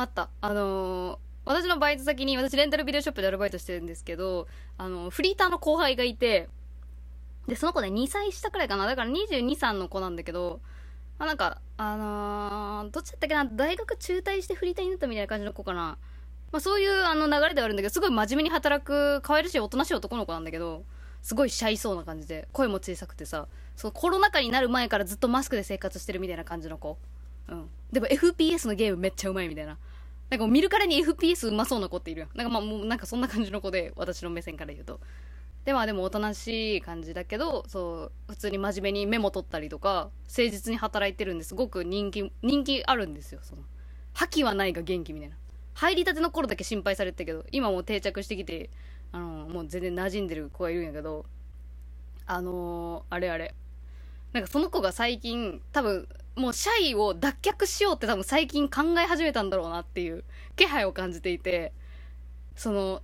あった。あのー私のバイト先に、私レンタルビデオショップでアルバイトしてるんですけど、あのフリーターの後輩がいて、で、その子ね、2歳下くらいかな。だから22、3の子なんだけど、まあ、なんか、あのーどっちだったっけな、大学中退してフリーターになったみたいな感じの子かな。まあ、そういうあの流れではあるんだけど、すごい真面目に働く、可愛らしいおとなしい男の子なんだけど、すごいシャイそうな感じで、声も小さくてさ、そうコロナ禍になる前からずっとマスクで生活してるみたいな感じの子。うん。でも FPS のゲームめっちゃうまいみたいな。なんか見るからに FPS うまそうな子っているよ。なんかまあもうなんかそんな感じの子で、私の目線から言うと。でまあでもおとなしい感じだけど、そう、普通に真面目にメモ取ったりとか、誠実に働いてるんですごく人気、人気あるんですよ。その、覇気はないが元気みたいな。入りたての頃だけ心配されてたけど、今もう定着してきて、あのもう全然馴染んでる子がいるんやけど、あのー、あれあれ。なんかその子が最近、多分、もうシャイを脱却しようって多分最近考え始めたんだろうなっていう気配を感じていて、その、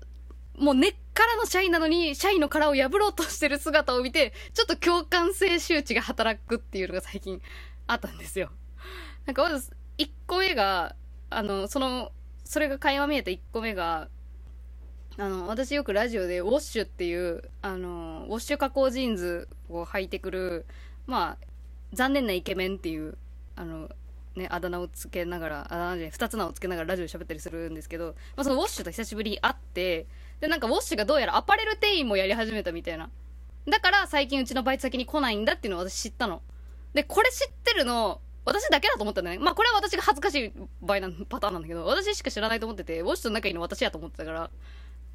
もう根っからのシャイなのに、シャイの殻を破ろうとしてる姿を見て、ちょっと共感性羞恥が働くっていうのが最近あったんですよ。なんかまず、1個目が、あの、その、それが垣間見えた1個目が、あの、私よくラジオでウォッシュっていう、あの、ウォッシュ加工ジーンズを履いてくる、まあ、残念なイケメンっていう、あの、ね、あだ名をつけながら、あだ名で二つ名をつけながらラジオで喋ったりするんですけど、まあ、そのウォッシュと久しぶりに会って、で、なんかウォッシュがどうやらアパレル店員もやり始めたみたいな。だから最近うちのバイト先に来ないんだっていうのを私知ったの。で、これ知ってるの、私だけだと思ったんだね。まあこれは私が恥ずかしい場合なパターンなんだけど、私しか知らないと思ってて、ウォッシュと仲いいの私やと思ってたから、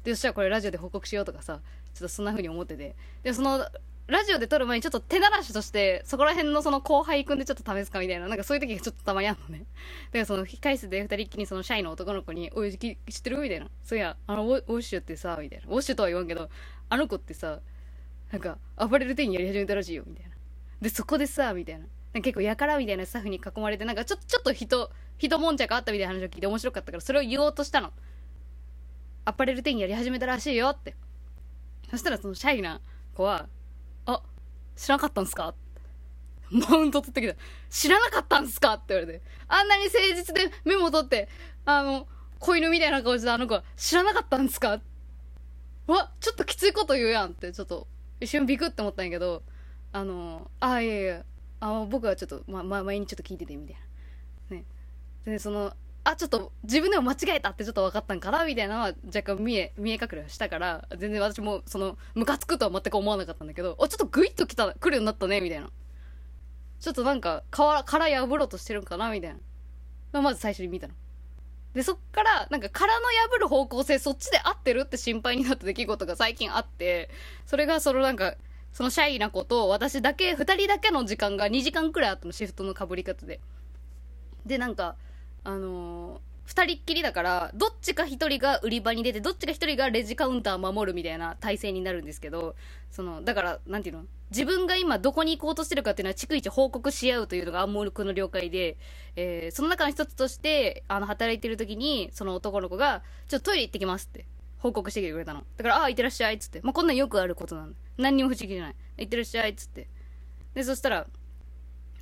で、そしたらこれラジオで報告しようとかさ、ちょっとそんな風に思ってて。で、その、ラジオで撮る前にちょっと手慣らしとして、そこら辺のその後輩くんでちょっと試すかみたいな、なんかそういう時がちょっとたまにあるのね。で、その控室で二人っきりそのシャイの男の子に、おい、知ってる？みたいな。そういや、あの、ウォッシュってさ、みたいな。ウォッシュとは言わんけど、あの子ってさ、なんか、アパレル店員やり始めたらしいよ、みたいな。で、そこでさ、みたいな。結構やからみたいなスタッフに囲まれて、なんかちょちょっと人、人もんちゃがあったみたいな話を聞いて面白かったから、それを言おうとしたの。アパレル店員やり始めたらしいよって。そしたらそのシャイな子は、あ、知らなかったんすか？マウント取ってきた。知らなかったんすか？って言われて。あんなに誠実でメモ取って、あの、子犬みたいな顔してあの子は、知らなかったんすか？わ、ちょっときついこと言うやんって、ちょっと、一瞬ビクって思ったんやけど、あの、あ、いやいや、あ僕はちょっと、ま、ま、前にちょっと聞いてて、みたいな。ね。で、その、あ、ちょっと自分でも間違えたってちょっと分かったんかなみたいなのは若干見え、見え隠れしたから、全然私もその、ムカつくとは全く思わなかったんだけど、あ、ちょっとグイッと来た、来るようになったね、みたいな。ちょっとなんか、殻、殻破ろうとしてるんかなみたいな。ま、まず最初に見たの。で、そっから、なんか殻の破る方向性、そっちで合ってるって心配になった出来事が最近あって、それがそのなんか、そのシャイな子と私だけ、二人だけの時間が2時間くらいあったの、シフトの被り方で。で、なんか、あのー二人っきりだから、どっちか一人が売り場に出て、どっちか一人がレジカウンター守るみたいな体制になるんですけど、その、だから、なんていうの？自分が今どこに行こうとしてるかっていうのは、逐一報告し合うというのが暗黙の了解で、えーその中の一つとして、あの、働いてる時に、その男の子が、ちょっとトイレ行ってきますって、報告してきてくれたの。だから、ああ、行ってらっしゃいっつって。まあ、こんなんよくあることなんだ。何にも不思議じゃない。行ってらっしゃいっつって。で、そしたら、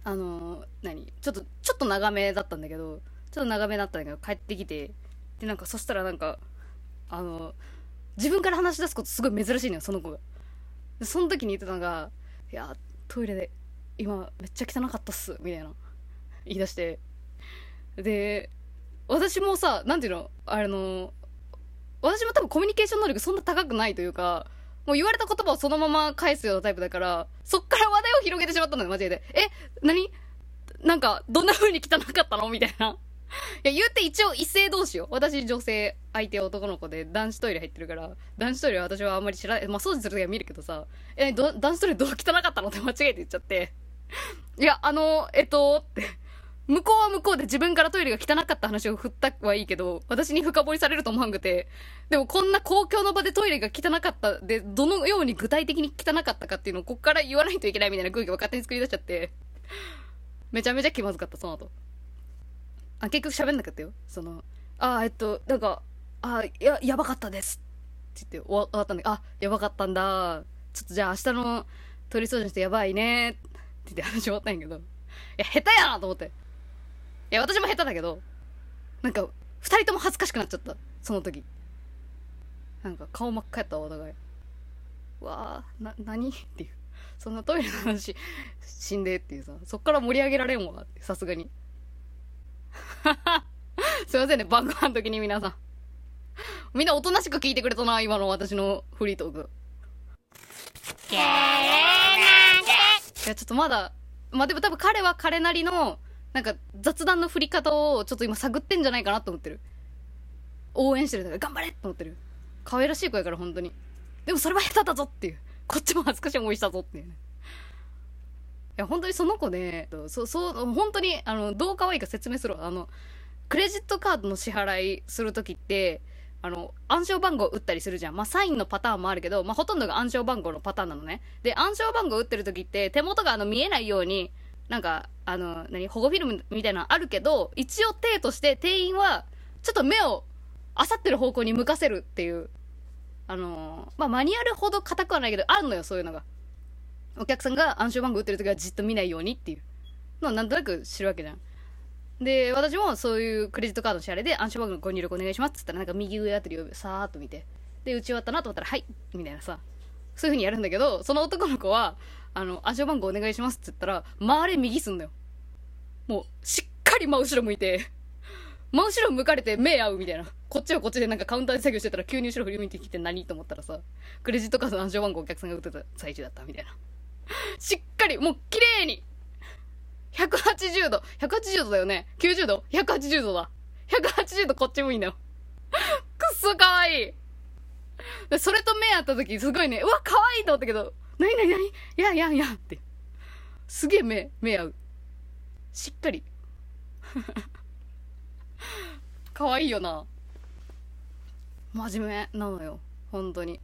あのー何？ちょっと、ちょっと長めだったんだけど、ちょっと長めだったんだけど、帰ってきて、で、なんか、そしたらなんか、あの自分から話し出すことすごい珍しいのよ、その子が。で、その時に言ってたのが、いや、トイレで、今、めっちゃ汚かったっす、みたいな、言い出して。で、私もさ、なんていうの、あの、私も多分コミュニケーション能力そんな高くないというか、もう言われた言葉をそのまま返すようなタイプだから、そっから話題を広げてしまったのよ、マジで。え、何？なんか、どんな風に汚かったの？みたいな。いや、言うて一応異性同士よ。私女性、相手男の子で男子トイレ入ってるから、男子トイレは私はあんまり知らない。まあ掃除するときは見るけどさ、え、ど男子トイレどう汚かったのって間違えて言っちゃって。いや、あの、えっと、って。向こうは向こうで自分からトイレが汚かった話を振ったはいいけど、私に深掘りされると思わんくて、でもこんな公共の場でトイレが汚かったで、どのように具体的に汚かったかっていうのをこっから言わないといけないみたいな空気を勝手に作り出しちゃって、めちゃめちゃ気まずかった、その後。あ、結局喋んなかったよ。その、あ、えっと、なんか、あ、や、やばかったです。って言って終わったんだけど、あ、やばかったんだ。ちょっとじゃあ明日の取り掃除の人やばいね。って言って話終わったんやけど。いや、下手やなと思って。いや、私も下手だけど、なんか、二人とも恥ずかしくなっちゃった。その時。なんか顔真っ赤やったわ、お互い。わあな、何？っていう。そんなトイレの話、死んでっていうさ、そっから盛り上げられんわ、さすがに。すいませんね、晩ご飯の時に皆さん。みんなおとなしく聞いてくれたな、今の私のフリートーク。いや、ちょっとまだ、まあ、でも多分彼は彼なりの、なんか雑談の振り方をちょっと今探ってんじゃないかなと思ってる。応援してる。だから頑張れと思ってる。可愛らしい子やから、本当に。でもそれは下手だぞっていう。こっちも恥ずかしい思いしたぞっていうね。や、本当にその子ね、そ、そう、本当に、あの、どう可愛いいか説明するわあの、クレジットカードの支払いするときって、あの、暗証番号打ったりするじゃん。まあ、サインのパターンもあるけど、まあ、ほとんどが暗証番号のパターンなのね。で、暗証番号打ってる時って、手元があの、見えないように、なんか、あの、何、保護フィルムみたいなのあるけど、一応手として店員は、ちょっと目を、あさってる方向に向かせるっていう、あのまあ、マニュアルほど硬くはないけど、あるのよ、そういうのが。お客さんが暗証番号打ってる時はじっと見ないようにっていうのをなんとなく知るわけじゃん。で、私もそういうクレジットカードの支払いで暗証番号ご入力お願いしますって言ったらなんか右上あたりをさーっと見て、で、打ち終わったなと思ったら、はい、みたいなさ、そういう風にやるんだけど、その男の子は、あの、暗証番号お願いしますって言ったら、回れ右すんだよ。もう、しっかり真後ろ向いて、真後ろ向かれて目合うみたいな。こっちはこっちでなんかカウンターで作業してたら急に後ろ振り向いてきて何と思ったらさ、クレジットカードの暗証番号お客さんが打ってた最中だったみたいな。しっかり、もう綺麗に180度。180度だよね。90度 ?180 度だ。180度こっちもいいんだよ。くっそかわいい。それと目合った時すごいね、うわ、かわいいと思ったけど、なになになにいやいやいやって。すげえ目、目合う。しっかり。かわいいよな。真面目なのよ。本当に。